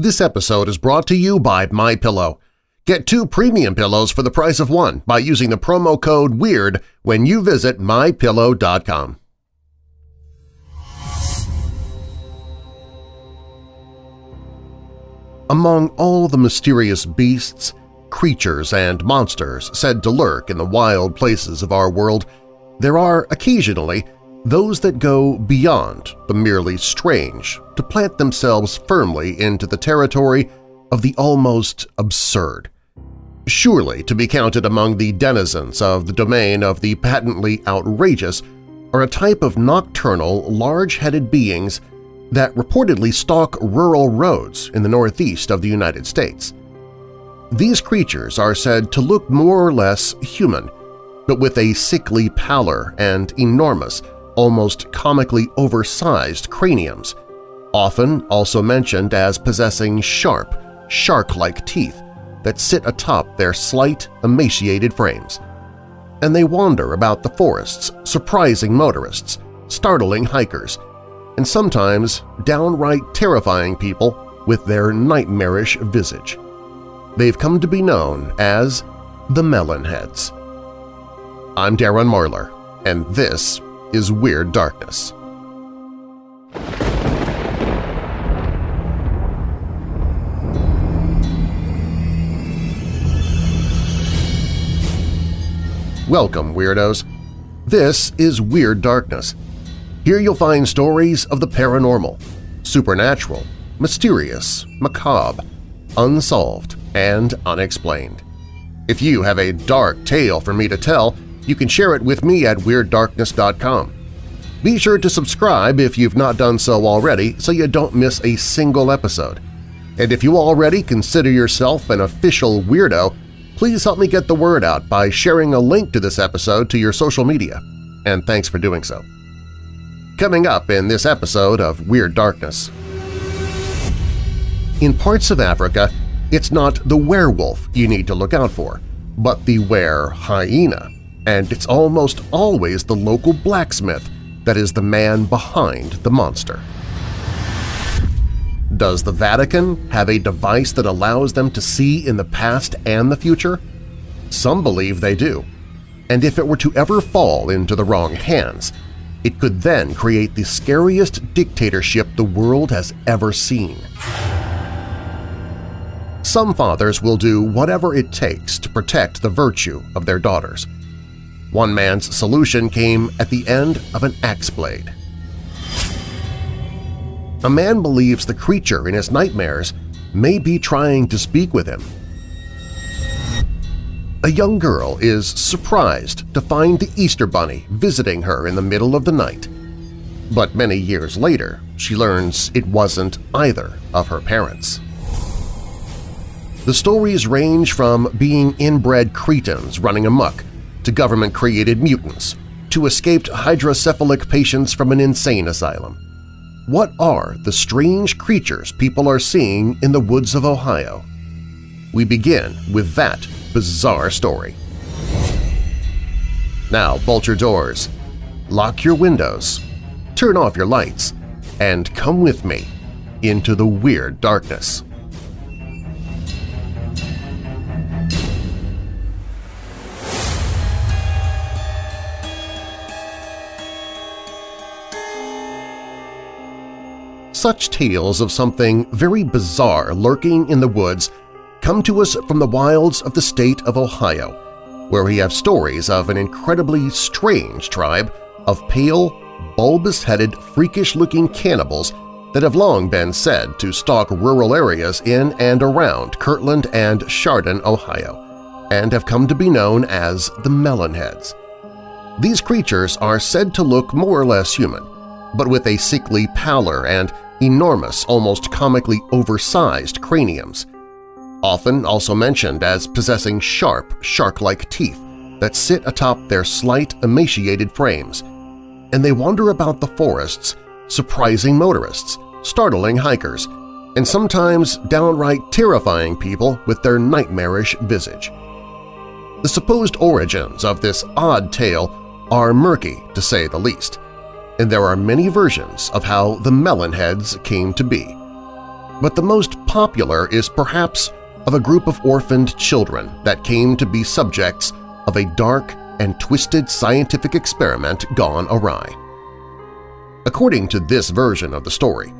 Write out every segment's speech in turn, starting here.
This episode is brought to you by MyPillow. Get two premium pillows for the price of one by using the promo code WEIRD when you visit MyPillow.com. Among all the mysterious beasts, creatures, and monsters said to lurk in the wild places of our world, there are occasionally those that go beyond the merely strange to plant themselves firmly into the territory of the almost absurd. Surely to be counted among the denizens of the domain of the patently outrageous are a type of nocturnal, large-headed beings that reportedly stalk rural roads in the northeast of the United States. These creatures are said to look more or less human, but with a sickly pallor and enormous, almost comically oversized craniums, often also mentioned as possessing sharp, shark-like teeth that sit atop their slight, emaciated frames. And they wander about the forests, surprising motorists, startling hikers, and sometimes downright terrifying people with their nightmarish visage. They've come to be known as the Melonheads. I'm Darren Marlar, and this is Weird Darkness. Welcome, Weirdos! This is Weird Darkness. Here you'll find stories of the paranormal, supernatural, mysterious, macabre, unsolved, and unexplained. If you have a dark tale for me to tell, you can share it with me at WeirdDarkness.com. Be sure to subscribe if you've not done so already so you don't miss a single episode. And if you already consider yourself an official weirdo, please help me get the word out by sharing a link to this episode to your social media. And thanks for doing so. Coming up in this episode of Weird Darkness. In parts of Africa, it's not the werewolf you need to look out for, but the were hyena, and it's almost always the local blacksmith that is the man behind the monster. Does the Vatican have a device that allows them to see in the past and the future? Some believe they do. And if it were to ever fall into the wrong hands, it could then create the scariest dictatorship the world has ever seen. Some fathers will do whatever it takes to protect the virtue of their daughters. One man's solution came at the end of an axe blade. A man believes the creature in his nightmares may be trying to speak with him. A young girl is surprised to find the Easter Bunny visiting her in the middle of the night. But many years later, she learns it wasn't either of her parents. The stories range from being inbred cretins running amok to government-created mutants to escaped hydrocephalic patients from an insane asylum. What are the strange creatures people are seeing in the woods of Ohio? We begin with that bizarre story. Now bolt your doors, lock your windows, turn off your lights, and come with me into the weird darkness. Such tales of something very bizarre lurking in the woods come to us from the wilds of the state of Ohio, where we have stories of an incredibly strange tribe of pale, bulbous-headed, freakish-looking cannibals that have long been said to stalk rural areas in and around Kirtland and Chardon, Ohio, and have come to be known as the Melonheads. These creatures are said to look more or less human, but with a sickly pallor and enormous, almost comically oversized craniums, often also mentioned as possessing sharp, shark-like teeth that sit atop their slight, emaciated frames, and they wander about the forests, surprising motorists, startling hikers, and sometimes downright terrifying people with their nightmarish visage. The supposed origins of this odd tale are murky, to say the least, and there are many versions of how the Melonheads came to be. but the most popular is perhaps of a group of orphaned children that came to be subjects of a dark and twisted scientific experiment gone awry. According to this version of the story,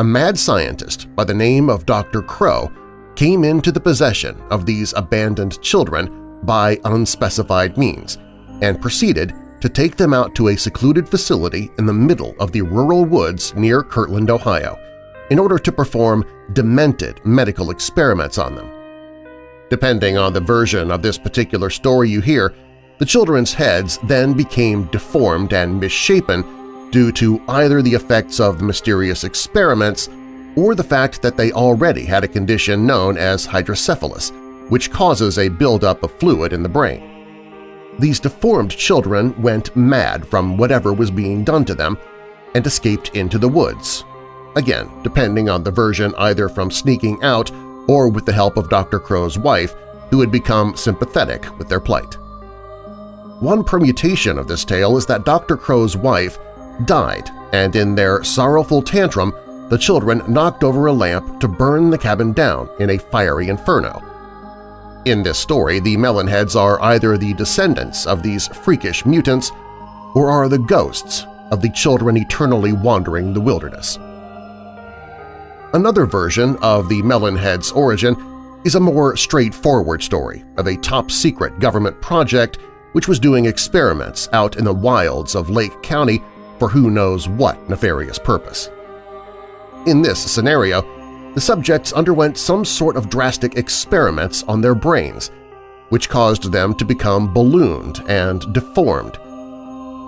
a mad scientist by the name of Dr. Crow came into the possession of these abandoned children by unspecified means and proceeded to take them out to a secluded facility in the middle of the rural woods near Kirtland, Ohio, in order to perform demented medical experiments on them. Depending on the version of this particular story you hear, the children's heads then became deformed and misshapen due to either the effects of the mysterious experiments or the fact that they already had a condition known as hydrocephalus, which causes a buildup of fluid in the brain. These deformed children went mad from whatever was being done to them and escaped into the woods, again depending on the version either from sneaking out or with the help of Dr. Crow's wife, who had become sympathetic with their plight. One permutation of this tale is that Dr. Crow's wife died, and in their sorrowful tantrum the children knocked over a lamp to burn the cabin down in a fiery inferno. In this story, the Melonheads are either the descendants of these freakish mutants or are the ghosts of the children eternally wandering the wilderness. Another version of the Melonhead's origin is a more straightforward story of a top-secret government project which was doing experiments out in the wilds of Lake County for who knows what nefarious purpose. In this scenario, the subjects underwent some sort of drastic experiments on their brains, which caused them to become ballooned and deformed.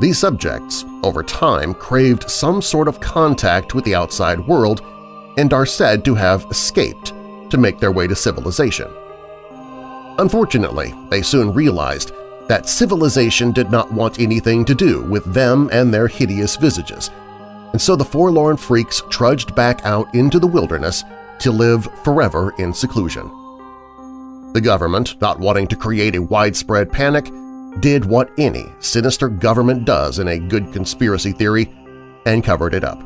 These subjects, over time, craved some sort of contact with the outside world and are said to have escaped to make their way to civilization. Unfortunately, they soon realized that civilization did not want anything to do with them and their hideous visages, and so the forlorn freaks trudged back out into the wilderness to live forever in seclusion. The government, not wanting to create a widespread panic, did what any sinister government does in a good conspiracy theory and covered it up.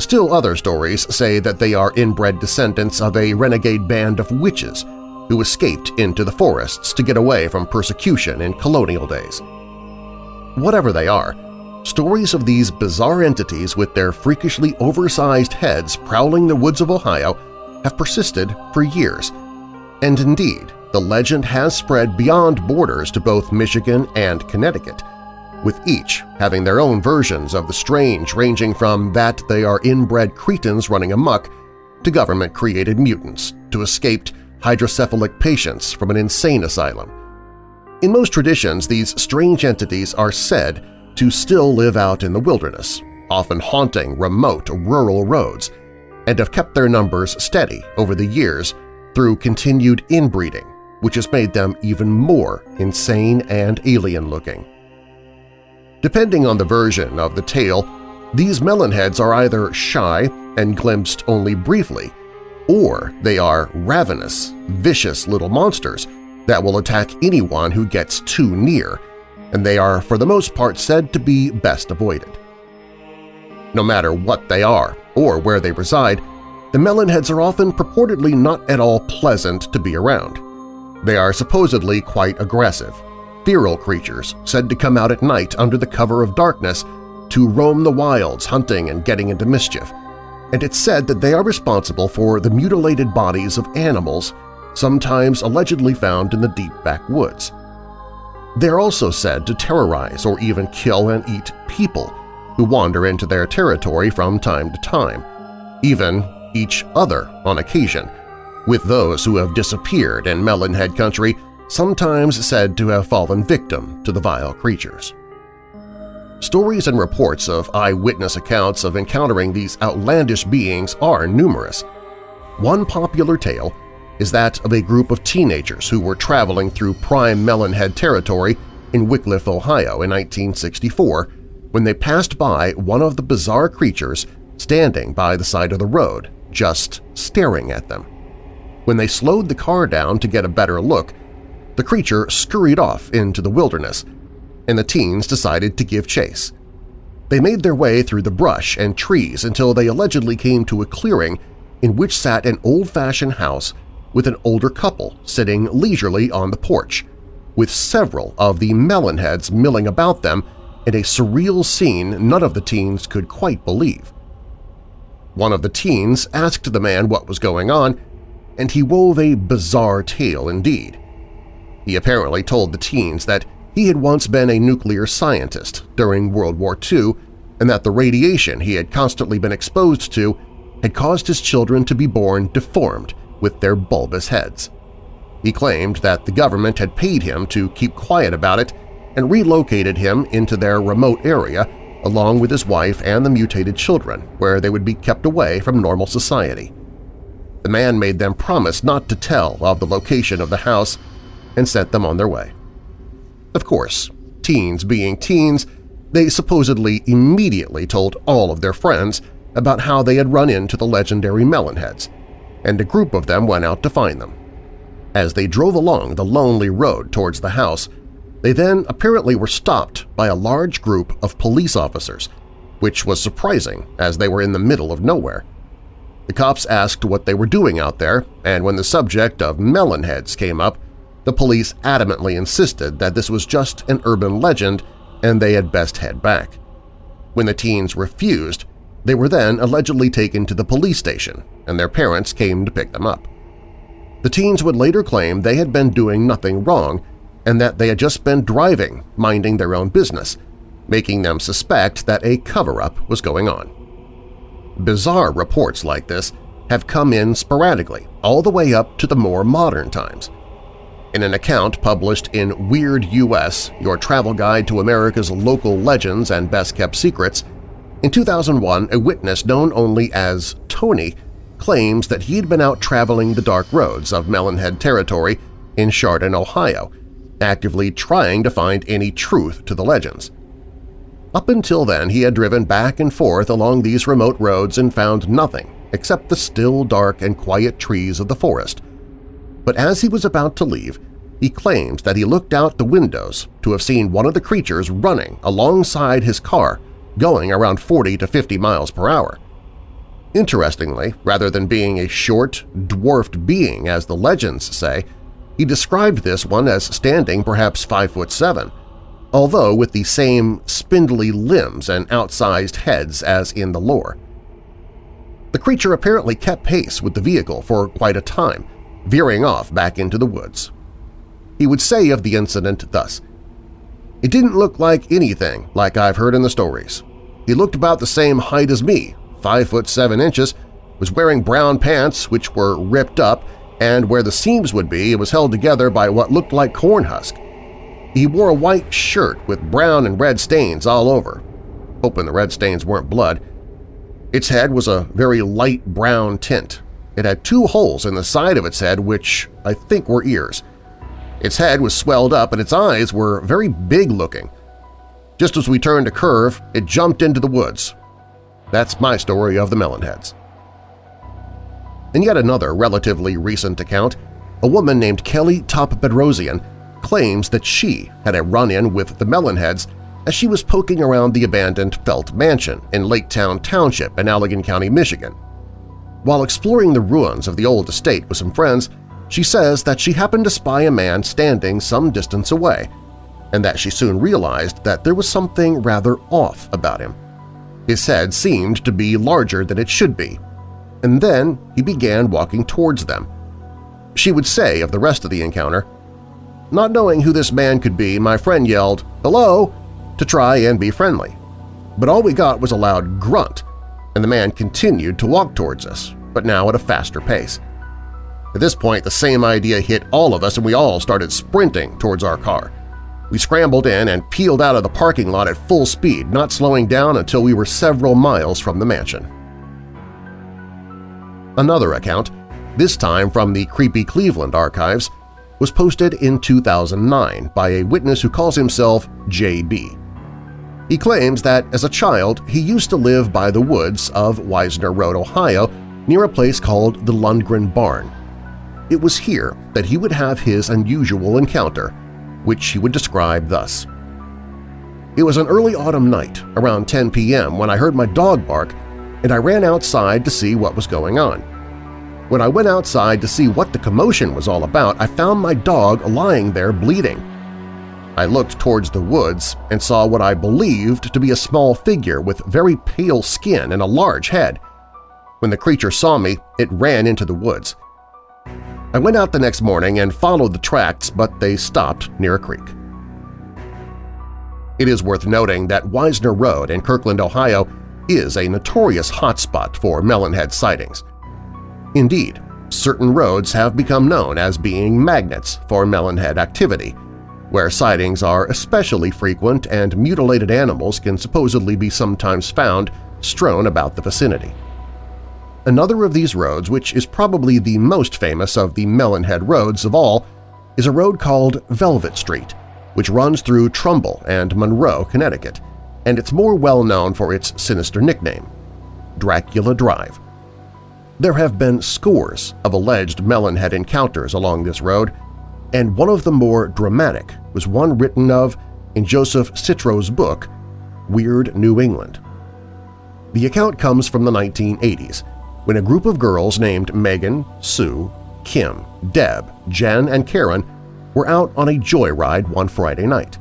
Still other stories say that they are inbred descendants of a renegade band of witches who escaped into the forests to get away from persecution in colonial days. Whatever they are, Stories of these bizarre entities with their freakishly oversized heads prowling the woods of Ohio have persisted for years, and indeed the legend has spread beyond borders to both Michigan and Connecticut, with each having their own versions of the strange ranging from that they are inbred cretins running amuck to government-created mutants to escaped hydrocephalic patients from an insane asylum. In most traditions, these strange entities are said to still live out in the wilderness, often haunting remote rural roads, and have kept their numbers steady over the years through continued inbreeding, which has made them even more insane and alien-looking. Depending on the version of the tale, these melonheads are either shy and glimpsed only briefly, or they are ravenous, vicious little monsters that will attack anyone who gets too near, and they are for the most part said to be best avoided. No matter what they are or where they reside, the melonheads are often purportedly not at all pleasant to be around. They are supposedly quite aggressive, feral creatures said to come out at night under the cover of darkness to roam the wilds hunting and getting into mischief, and it's said that they are responsible for the mutilated bodies of animals sometimes allegedly found in the deep backwoods. They're also said to terrorize or even kill and eat people who wander into their territory from time to time, even each other on occasion, with those who have disappeared in Melonhead country sometimes said to have fallen victim to the vile creatures. Stories and reports of eyewitness accounts of encountering these outlandish beings are numerous. One popular tale is that of a group of teenagers who were traveling through prime Melonhead territory in Wickliffe, Ohio in 1964 when they passed by one of the bizarre creatures standing by the side of the road, just staring at them. When they slowed the car down to get a better look, the creature scurried off into the wilderness, and the teens decided to give chase. They made their way through the brush and trees until they allegedly came to a clearing in which sat an old-fashioned house with an older couple sitting leisurely on the porch, with several of the melonheads milling about them in a surreal scene none of the teens could quite believe. One of the teens asked the man what was going on, and he wove a bizarre tale indeed. He apparently told the teens that he had once been a nuclear scientist during World War II and that the radiation he had constantly been exposed to had caused his children to be born deformed with their bulbous heads. He claimed that the government had paid him to keep quiet about it and relocated him into their remote area along with his wife and the mutated children, where they would be kept away from normal society. The man made them promise not to tell of the location of the house and sent them on their way. Of course, teens being teens, they supposedly immediately told all of their friends about how they had run into the legendary Melonheads, and a group of them went out to find them. As they drove along the lonely road towards the house, they then apparently were stopped by a large group of police officers, which was surprising as they were in the middle of nowhere. The cops asked what they were doing out there, and when the subject of melonheads came up, the police adamantly insisted that this was just an urban legend and they had best head back. When the teens refused, they were then allegedly taken to the police station, and their parents came to pick them up. The teens would later claim they had been doing nothing wrong and that they had just been driving, minding their own business, making them suspect that a cover-up was going on. Bizarre reports like this have come in sporadically all the way up to the more modern times. In an account published in Weird U.S., your travel guide to America's local legends and best-kept secrets, in 2001 a witness known only as Tony claims that he'd been out traveling the dark roads of Melonhead territory in Chardon, Ohio, actively trying to find any truth to the legends. Up until then he had driven back and forth along these remote roads and found nothing except the still dark and quiet trees of the forest. But as he was about to leave, he claims that he looked out the windows to have seen one of the creatures running alongside his car, going around 40 to 50 miles per hour. Interestingly, rather than being a short, dwarfed being as the legends say, he described this one as standing perhaps 5 foot 7, although with the same spindly limbs and outsized heads as in the lore. The creature apparently kept pace with the vehicle for quite a time, veering off back into the woods. He would say of the incident thus, It didn't look like anything like I've heard in the stories. He looked about the same height as me, 5 foot 7 inches, was wearing brown pants which were ripped up and where the seams would be it was held together by what looked like corn husk. He wore a white shirt with brown and red stains all over, hoping the red stains weren't blood. Its head was a very light brown tint. It had two holes in the side of its head which I think were ears. Its head was swelled up and its eyes were very big-looking. Just as we turned a curve, it jumped into the woods. That's my story of the Melonheads. In yet another relatively recent account, a woman named Kelly Top Bedrosian claims that she had a run-in with the Melonheads as she was poking around the abandoned Felt Mansion in Laketown Township in Allegan County, Michigan. While exploring the ruins of the old estate with some friends, she says that she happened to spy a man standing some distance away and that she soon realized that there was something rather off about him. His head seemed to be larger than it should be, and then he began walking towards them. She would say of the rest of the encounter, Not knowing who this man could be, my friend yelled, Hello! to try and be friendly. But all we got was a loud grunt, and the man continued to walk towards us, but now at a faster pace. At this point, the same idea hit all of us and we all started sprinting towards our car. We scrambled in and peeled out of the parking lot at full speed, not slowing down until we were several miles from the mansion. Another account, this time from the Creepy Cleveland archives, was posted in 2009 by a witness who calls himself J.B. He claims that as a child he used to live by the woods of Wisner Road, Ohio, near a place called the Lundgren Barn. It was here that he would have his unusual encounter, which he would describe thus. It was an early autumn night, around 10 p.m., when I heard my dog bark and I ran outside to see what was going on. When I went outside to see what the commotion was all about, I found my dog lying there bleeding. I looked towards the woods and saw what I believed to be a small figure with very pale skin and a large head. When the creature saw me, it ran into the woods. I went out the next morning and followed the tracks, but they stopped near a creek. It is worth noting that Wisner Road in Kirtland, Ohio is a notorious hotspot for melonhead sightings. Indeed, certain roads have become known as being magnets for melonhead activity, where sightings are especially frequent and mutilated animals can supposedly be sometimes found strewn about the vicinity. Another of these roads, which is probably the most famous of the Melonhead roads of all, is a road called Velvet Street, which runs through Trumbull and Monroe, Connecticut, and it's more well known for its sinister nickname, Dracula Drive. There have been scores of alleged Melonhead encounters along this road, and one of the more dramatic was one written of in Joseph Citro's book, Weird New England. The account comes from the 1980s, when a group of girls named Megan, Sue, Kim, Deb, Jen, and Karen were out on a joyride one Friday night.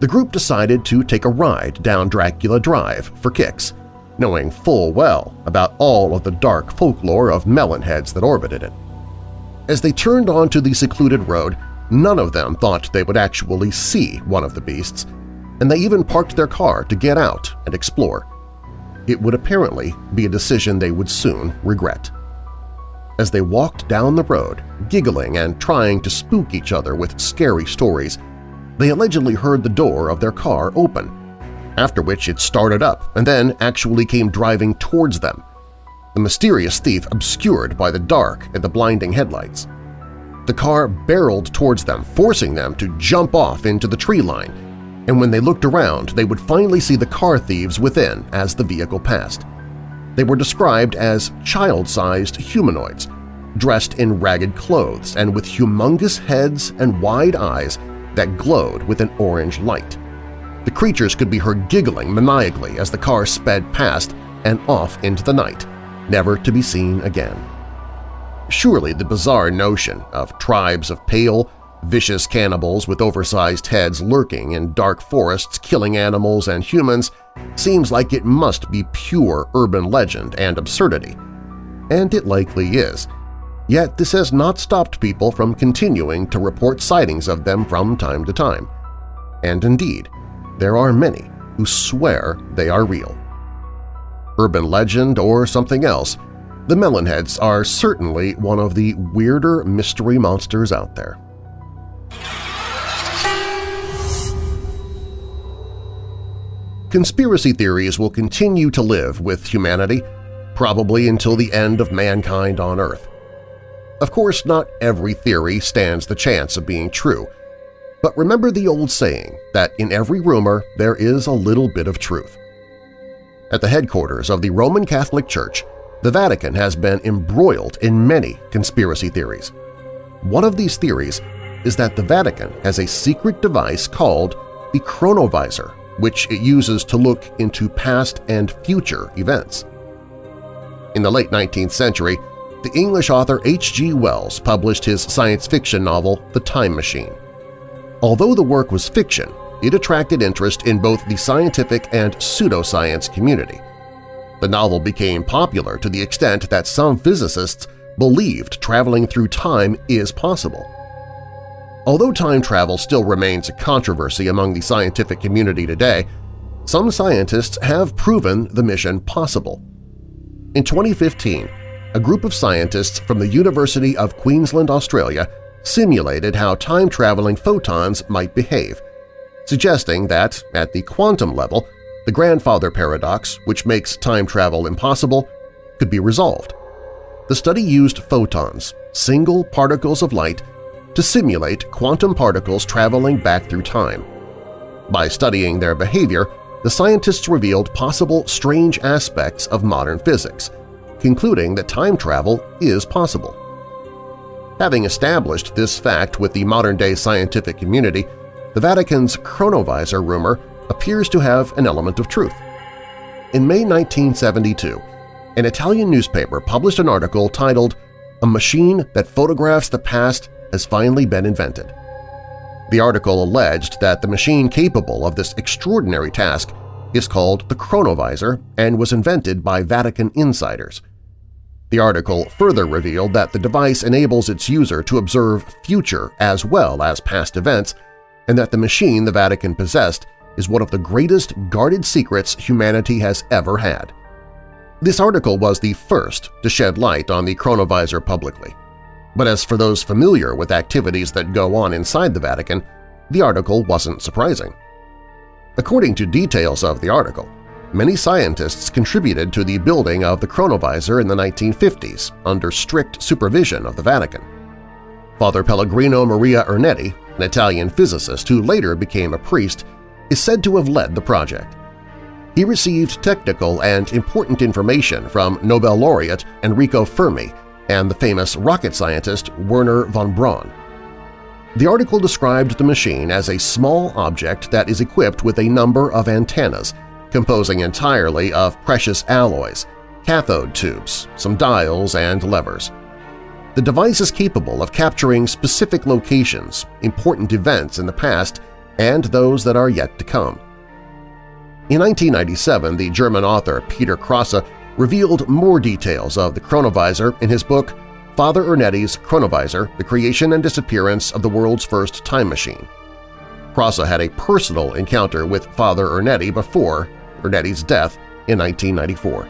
The group decided to take a ride down Dracula Drive for kicks, knowing full well about all of the dark folklore of melonheads that orbited it. As they turned onto the secluded road, none of them thought they would actually see one of the beasts, and they even parked their car to get out and explore it would apparently be a decision they would soon regret. As they walked down the road, giggling and trying to spook each other with scary stories, they allegedly heard the door of their car open, after which it started up and then actually came driving towards them, the mysterious thief obscured by the dark and the blinding headlights. The car barreled towards them, forcing them to jump off into the tree line and when they looked around they would finally see the car thieves within as the vehicle passed. They were described as child-sized humanoids, dressed in ragged clothes and with humongous heads and wide eyes that glowed with an orange light. The creatures could be heard giggling maniacally as the car sped past and off into the night, never to be seen again. Surely the bizarre notion of tribes of pale, Vicious cannibals with oversized heads lurking in dark forests killing animals and humans seems like it must be pure urban legend and absurdity. And it likely is. Yet this has not stopped people from continuing to report sightings of them from time to time. And indeed, there are many who swear they are real. Urban legend or something else, the Melonheads are certainly one of the weirder mystery monsters out there. Conspiracy theories will continue to live with humanity, probably until the end of mankind on Earth. Of course, not every theory stands the chance of being true, but remember the old saying that in every rumor there is a little bit of truth. At the headquarters of the Roman Catholic Church, the Vatican has been embroiled in many conspiracy theories. One of these theories is that the Vatican has a secret device called the chronovisor which it uses to look into past and future events. In the late 19th century, the English author H.G. Wells published his science fiction novel The Time Machine. Although the work was fiction, it attracted interest in both the scientific and pseudoscience community. The novel became popular to the extent that some physicists believed traveling through time is possible. Although time travel still remains a controversy among the scientific community today, some scientists have proven the mission possible. In 2015, a group of scientists from the University of Queensland, Australia simulated how time-traveling photons might behave, suggesting that, at the quantum level, the grandfather paradox, which makes time travel impossible, could be resolved. The study used photons, single particles of light to simulate quantum particles traveling back through time. By studying their behavior, the scientists revealed possible strange aspects of modern physics, concluding that time travel is possible. Having established this fact with the modern-day scientific community, the Vatican's chronovisor rumor appears to have an element of truth. In May 1972, an Italian newspaper published an article titled a machine that photographs the past has finally been invented. The article alleged that the machine capable of this extraordinary task is called the chronovisor and was invented by Vatican insiders. The article further revealed that the device enables its user to observe future as well as past events and that the machine the Vatican possessed is one of the greatest guarded secrets humanity has ever had. This article was the first to shed light on the chronovisor publicly. But as for those familiar with activities that go on inside the Vatican, the article wasn't surprising. According to details of the article, many scientists contributed to the building of the chronovisor in the 1950s under strict supervision of the Vatican. Father Pellegrino Maria Ernetti, an Italian physicist who later became a priest, is said to have led the project. He received technical and important information from Nobel laureate Enrico Fermi and the famous rocket scientist Wernher von Braun. The article described the machine as a small object that is equipped with a number of antennas, composing entirely of precious alloys, cathode tubes, some dials, and levers. The device is capable of capturing specific locations, important events in the past, and those that are yet to come. In 1997, the German author Peter Krassa revealed more details of the chronovisor in his book Father Ernetti's Chronovisor, The Creation and Disappearance of the World's First Time Machine. Krassa had a personal encounter with Father Ernetti before Ernetti's death in 1994.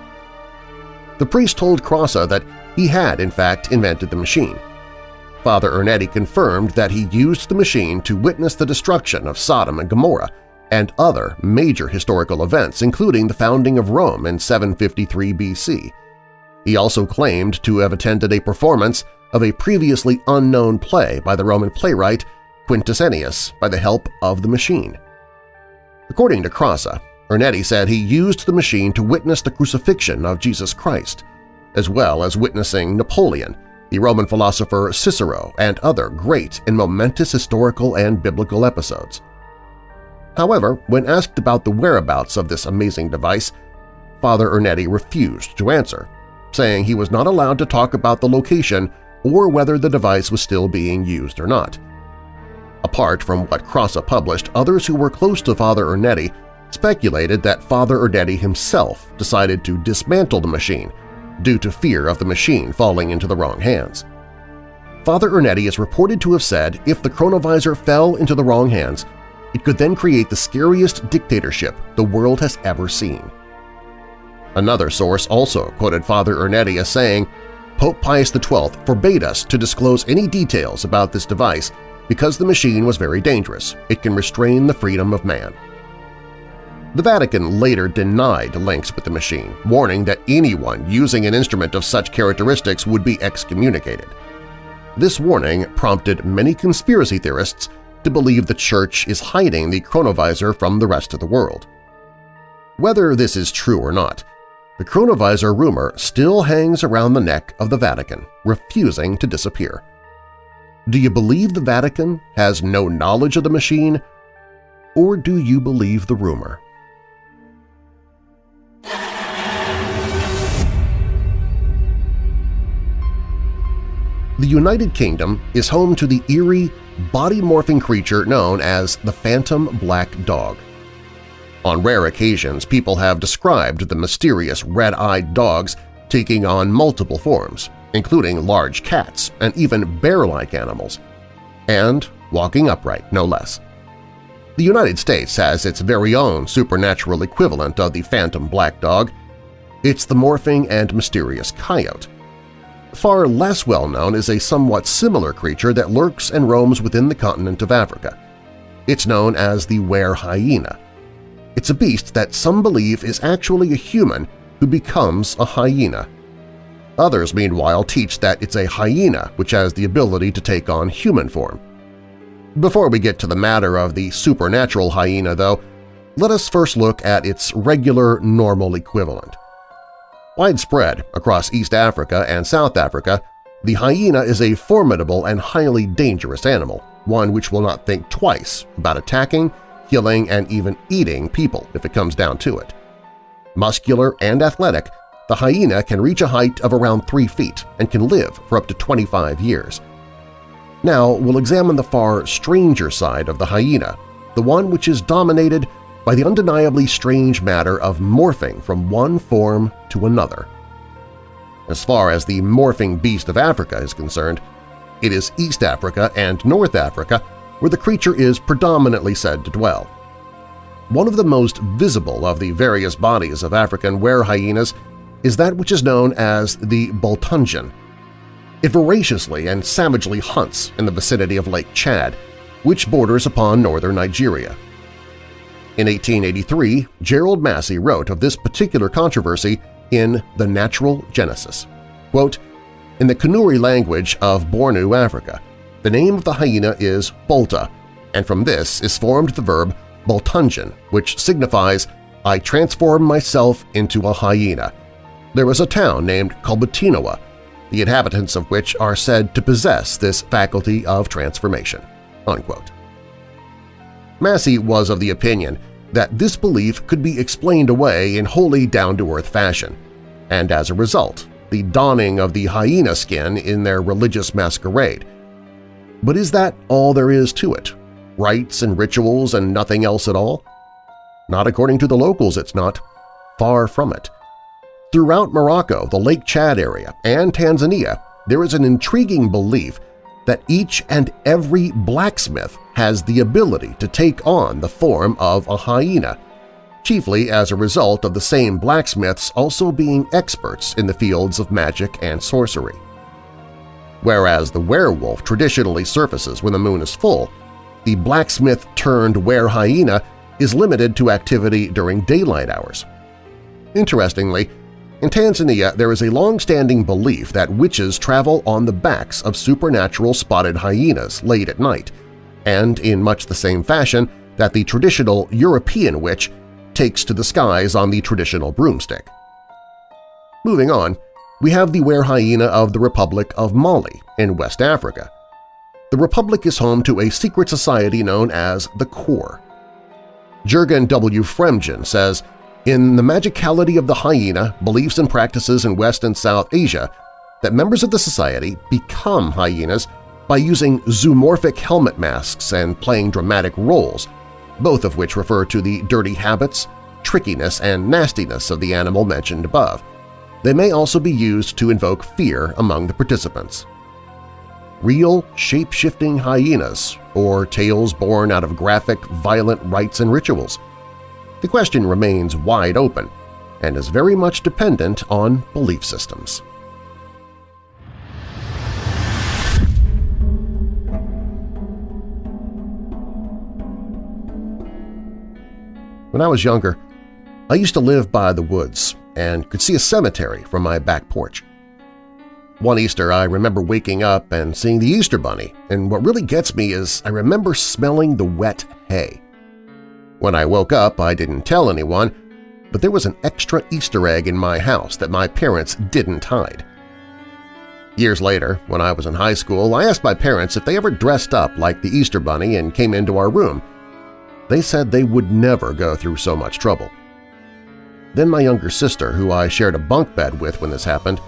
The priest told Krassa that he had, in fact, invented the machine. Father Ernetti confirmed that he used the machine to witness the destruction of Sodom and Gomorrah and other major historical events, including the founding of Rome in 753 BC. He also claimed to have attended a performance of a previously unknown play by the Roman playwright Quintus Ennius by the help of the machine. According to Krassa, Ernetti said he used the machine to witness the crucifixion of Jesus Christ, as well as witnessing Napoleon, the Roman philosopher Cicero, and other great and momentous historical and biblical episodes. However, when asked about the whereabouts of this amazing device, Father Ernetti refused to answer, saying he was not allowed to talk about the location or whether the device was still being used or not. Apart from what Krassa published, others who were close to Father Ernetti speculated that Father Ernetti himself decided to dismantle the machine due to fear of the machine falling into the wrong hands. Father Ernetti is reported to have said if the chronovisor fell into the wrong hands, it could then create the scariest dictatorship the world has ever seen. Another source also quoted Father Ernetti as saying, Pope Pius XII forbade us to disclose any details about this device because the machine was very dangerous. It can restrain the freedom of man. The Vatican later denied links with the machine, warning that anyone using an instrument of such characteristics would be excommunicated. This warning prompted many conspiracy theorists to believe the Church is hiding the chronovisor from the rest of the world. Whether this is true or not, the chronovisor rumor still hangs around the neck of the Vatican, refusing to disappear. Do you believe the Vatican has no knowledge of the machine, or do you believe the rumor? The United Kingdom is home to the eerie, body-morphing creature known as the Phantom Black Dog. On rare occasions, people have described the mysterious red-eyed dogs taking on multiple forms, including large cats and even bear-like animals, and walking upright, no less. The United States has its very own supernatural equivalent of the phantom black dog. It's the morphing and mysterious coyote. Far less well-known is a somewhat similar creature that lurks and roams within the continent of Africa. It's known as the were hyena, it's a beast that some believe is actually a human who becomes a hyena. Others, meanwhile, teach that it's a hyena which has the ability to take on human form. Before we get to the matter of the supernatural hyena, though, let us first look at its regular, normal equivalent. Widespread across East Africa and South Africa, the hyena is a formidable and highly dangerous animal, one which will not think twice about attacking killing, and even eating people if it comes down to it. Muscular and athletic, the hyena can reach a height of around 3 feet and can live for up to 25 years. Now we'll examine the far stranger side of the hyena, the one which is dominated by the undeniably strange matter of morphing from one form to another. As far as the morphing beast of Africa is concerned, it is East Africa and North Africa where the creature is predominantly said to dwell. One of the most visible of the various bodies of African were-hyenas is that which is known as the Boltungan. It voraciously and savagely hunts in the vicinity of Lake Chad, which borders upon northern Nigeria. In 1883, Gerald Massey wrote of this particular controversy in The Natural Genesis. Quote, in the Kanuri language of Bornu, Africa, the name of the hyena is Bolta, and from this is formed the verb Boltungan, which signifies I transform myself into a hyena. There is a town named Kolbatinoa, the inhabitants of which are said to possess this faculty of transformation." Unquote. Massey was of the opinion that this belief could be explained away in wholly down-to-earth fashion, and as a result, the donning of the hyena skin in their religious masquerade. But is that all there is to it? Rites and rituals and nothing else at all? Not according to the locals, it's not. Far from it. Throughout Morocco, the Lake Chad area, and Tanzania, there is an intriguing belief that each and every blacksmith has the ability to take on the form of a hyena, chiefly as a result of the same blacksmiths also being experts in the fields of magic and sorcery. Whereas the werewolf traditionally surfaces when the moon is full, the blacksmith-turned-were-hyena is limited to activity during daylight hours. Interestingly, in Tanzania there is a long-standing belief that witches travel on the backs of supernatural spotted hyenas late at night, and in much the same fashion that the traditional European witch takes to the skies on the traditional broomstick. Moving on, we have the were-hyena of the Republic of Mali in West Africa. The Republic is home to a secret society known as the Kore. Jurgen W. Frembgen says, in The Magicality of the Hyena, Beliefs and Practices in West and South Asia, that members of the society become hyenas by using zoomorphic helmet masks and playing dramatic roles, both of which refer to the dirty habits, trickiness, and nastiness of the animal mentioned above. They may also be used to invoke fear among the participants. Real shape-shifting hyenas, or tales born out of graphic, violent rites and rituals. The question remains wide open and is very much dependent on belief systems. When I was younger, I used to live by the woods and could see a cemetery from my back porch. One Easter, I remember waking up and seeing the Easter Bunny, and what really gets me is I remember smelling the wet hay. When I woke up, I didn't tell anyone, but there was an extra Easter egg in my house that my parents didn't hide. Years later, when I was in high school, I asked my parents if they ever dressed up like the Easter Bunny and came into our room, they said they would never go through so much trouble. Then my younger sister, who I shared a bunk bed with when this happened,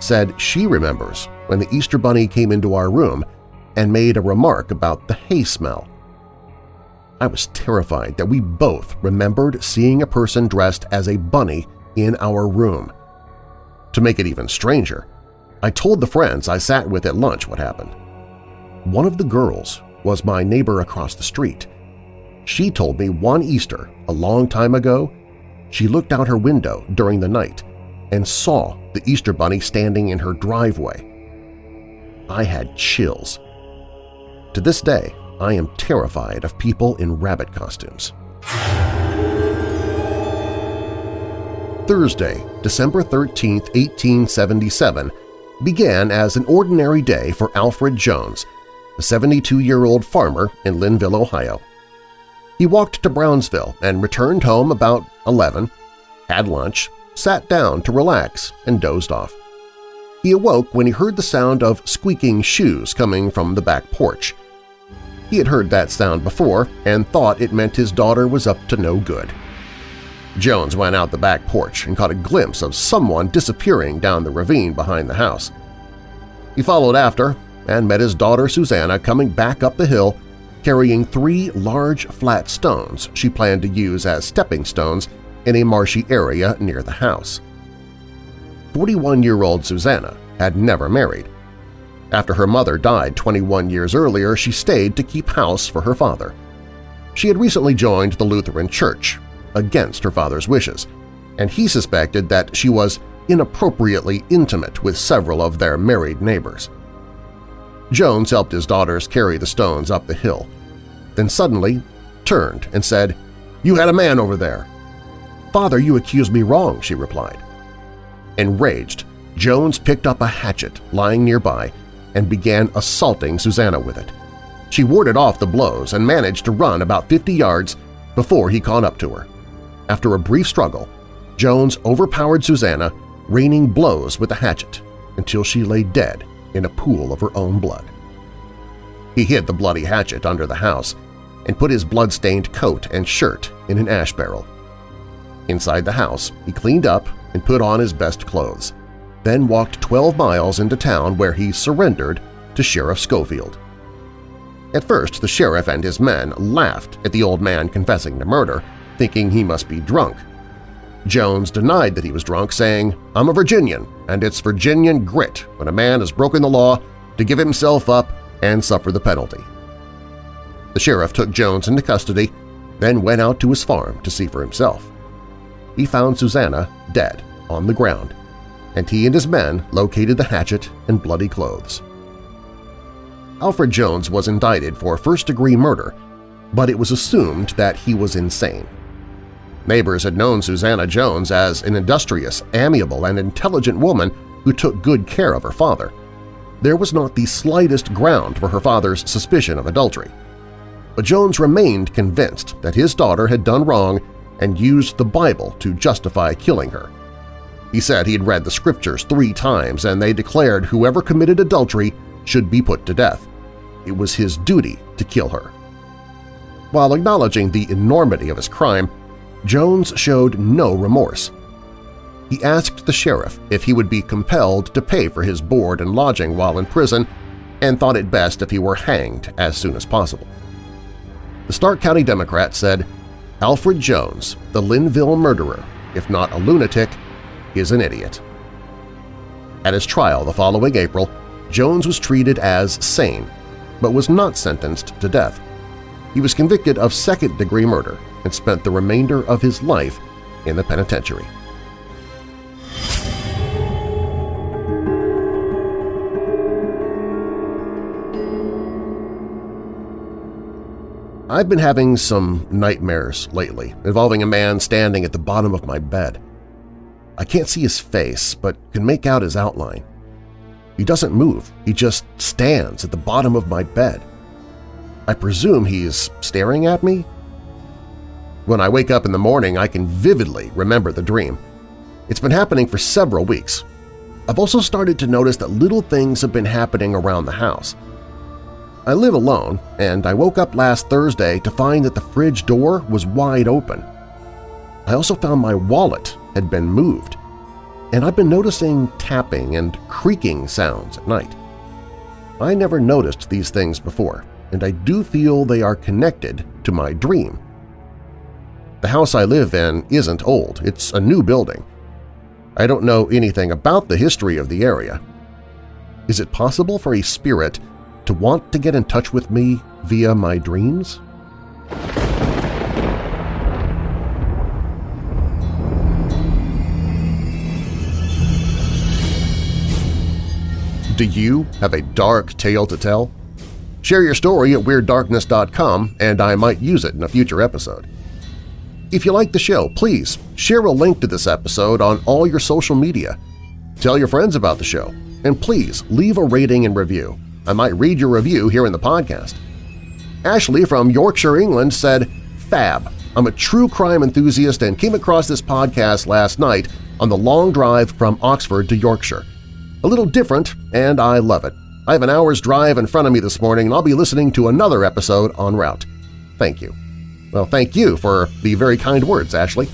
said she remembers when the Easter Bunny came into our room and made a remark about the hay smell. I was terrified that we both remembered seeing a person dressed as a bunny in our room. To make it even stranger, I told the friends I sat with at lunch what happened. One of the girls was my neighbor across the street, she told me one Easter, a long time ago, she looked out her window during the night and saw the Easter Bunny standing in her driveway. I had chills. To this day, I am terrified of people in rabbit costumes. Thursday, December 13, 1877, began as an ordinary day for Alfred Jones, a 72-year-old farmer in Linville, Ohio. He walked to Brownsville and returned home about 11, had lunch, sat down to relax, and dozed off. He awoke when he heard the sound of squeaking shoes coming from the back porch. He had heard that sound before and thought it meant his daughter was up to no good. Jones went out the back porch and caught a glimpse of someone disappearing down the ravine behind the house. He followed after and met his daughter Susanna coming back up the hill carrying three large flat stones she planned to use as stepping stones in a marshy area near the house. 41-year-old Susanna had never married. After her mother died 21 years earlier, she stayed to keep house for her father. She had recently joined the Lutheran Church, against her father's wishes, and he suspected that she was inappropriately intimate with several of their married neighbors. Jones helped his daughters carry the stones up the hill, then suddenly turned and said, "'You had a man over there!' "'Father, you accuse me wrong,' she replied. Enraged, Jones picked up a hatchet lying nearby and began assaulting Susanna with it. She warded off the blows and managed to run about 50 yards before he caught up to her. After a brief struggle, Jones overpowered Susanna, raining blows with the hatchet until she lay dead in a pool of her own blood. He hid the bloody hatchet under the house and put his blood-stained coat and shirt in an ash barrel. Inside the house, he cleaned up and put on his best clothes, then walked 12 miles into town where he surrendered to Sheriff Schofield. At first, the sheriff and his men laughed at the old man confessing to murder, thinking he must be drunk. Jones denied that he was drunk, saying, I'm a Virginian, and it's Virginian grit when a man has broken the law to give himself up and suffer the penalty. The sheriff took Jones into custody, then went out to his farm to see for himself. He found Susanna dead on the ground, and he and his men located the hatchet and bloody clothes. Alfred Jones was indicted for first-degree murder, but it was assumed that he was insane. Neighbors had known Susanna Jones as an industrious, amiable, and intelligent woman who took good care of her father. There was not the slightest ground for her father's suspicion of adultery. But Jones remained convinced that his daughter had done wrong and used the Bible to justify killing her. He said he had read the scriptures three times and they declared whoever committed adultery should be put to death. It was his duty to kill her. While acknowledging the enormity of his crime, Jones showed no remorse. He asked the sheriff if he would be compelled to pay for his board and lodging while in prison and thought it best if he were hanged as soon as possible. The Stark County Democrat said, Alfred Jones, the Linville murderer, if not a lunatic, is an idiot. At his trial the following April, Jones was treated as sane, but was not sentenced to death. He was convicted of second-degree murder and spent the remainder of his life in the penitentiary. I've been having some nightmares lately involving a man standing at the bottom of my bed. I can't see his face, but can make out his outline. He doesn't move, he just stands at the bottom of my bed. I presume he's staring at me when I wake up in the morning, I can vividly remember the dream. It's been happening for several weeks. I've also started to notice that little things have been happening around the house. I live alone, and I woke up last Thursday to find that the fridge door was wide open. I also found my wallet had been moved, and I've been noticing tapping and creaking sounds at night. I never noticed these things before, and I do feel they are connected to my dream. The house I live in isn't old, it's a new building. I don't know anything about the history of the area. Is it possible for a spirit to want to get in touch with me via my dreams? Do you have a dark tale to tell? Share your story at WeirdDarkness.com and I might use it in a future episode. If you like the show, please share a link to this episode on all your social media. Tell your friends about the show, and please leave a rating and review. I might read your review here in the podcast. Ashley from Yorkshire, England said, Fab, I'm a true crime enthusiast and came across this podcast last night on the long drive from Oxford to Yorkshire. A little different, and I love it. I have an hour's drive in front of me this morning and I'll be listening to another episode en route. Thank you. Well, thank you for the very kind words, Ashley.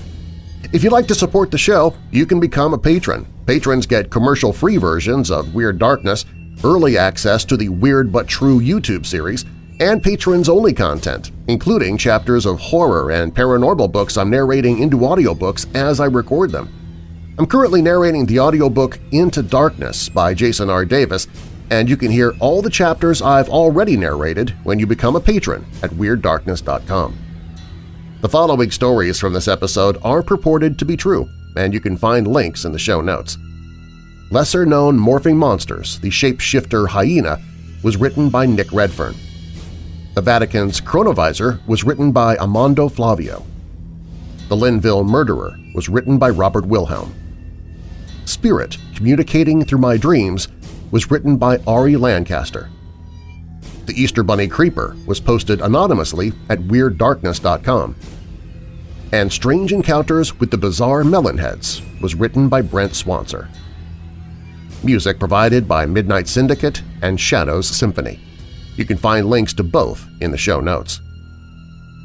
If you'd like to support the show, you can become a patron. Patrons get commercial-free versions of Weird Darkness, early access to the Weird But True YouTube series, and patrons-only content, including chapters of horror and paranormal books I'm narrating into audiobooks as I record them. I'm currently narrating the audiobook Into Darkness by Jason R. Davis, and you can hear all the chapters I've already narrated when you become a patron at WeirdDarkness.com. The following stories from this episode are purported to be true, and you can find links in the show notes. Lesser-known Morphing Monsters, the shapeshifter hyena, was written by Nick Redfern. The Vatican's Chronovisor was written by Amando Flavio. The Linville Murderer was written by Robert Wilhelm. Spirit Communicating Through My Dreams was written by Ari Lancaster. The Easter Bunny Creeper was posted anonymously at WeirdDarkness.com. And Strange Encounters with the Bizarre Melonheads was written by Brent Swancer. Music provided by Midnight Syndicate and Shadows Symphony. You can find links to both in the show notes.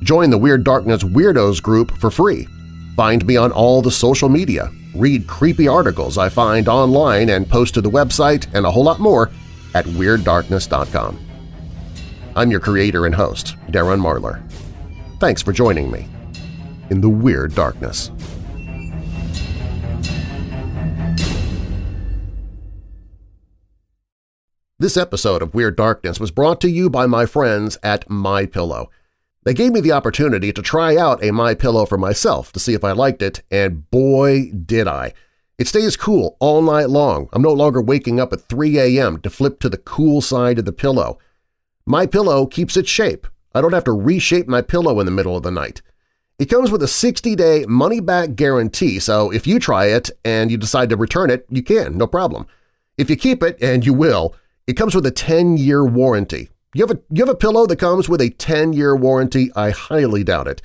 Join the Weird Darkness Weirdos group for free. Find me on all the social media, read creepy articles I find online and post to the website, and a whole lot more at WeirdDarkness.com. I'm your creator and host, Darren Marlar. Thanks for joining me in the Weird Darkness. This episode of Weird Darkness was brought to you by my friends at MyPillow. They gave me the opportunity to try out a My Pillow for myself to see if I liked it, and boy did I! It stays cool all night long. I'm no longer waking up at 3 a.m. to flip to the cool side of the pillow. My pillow keeps its shape. I don't have to reshape my pillow in the middle of the night. It comes with a 60-day money-back guarantee, so if you try it and you decide to return it, you can, no problem. If you keep it, and you will, it comes with a 10-year warranty. You have, a, you have a pillow that comes with a 10-year warranty? I highly doubt it.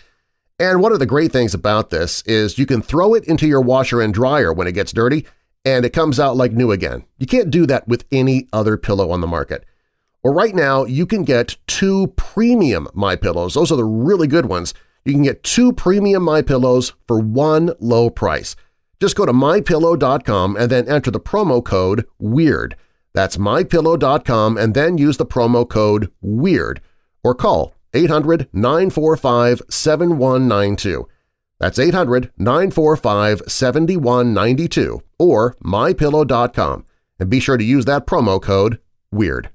And one of the great things about this is you can throw it into your washer and dryer when it gets dirty, and it comes out like new again. You can't do that with any other pillow on the market. Well, right now, you can get two premium My Pillows. Those are the really good ones. You can get two premium My Pillows for one low price. Just go to MyPillow.com and then enter the promo code WEIRD. That's MyPillow.com and then use the promo code WEIRD or call 800-945-7192. That's 800-945-7192 or MyPillow.com and be sure to use that promo code WEIRD.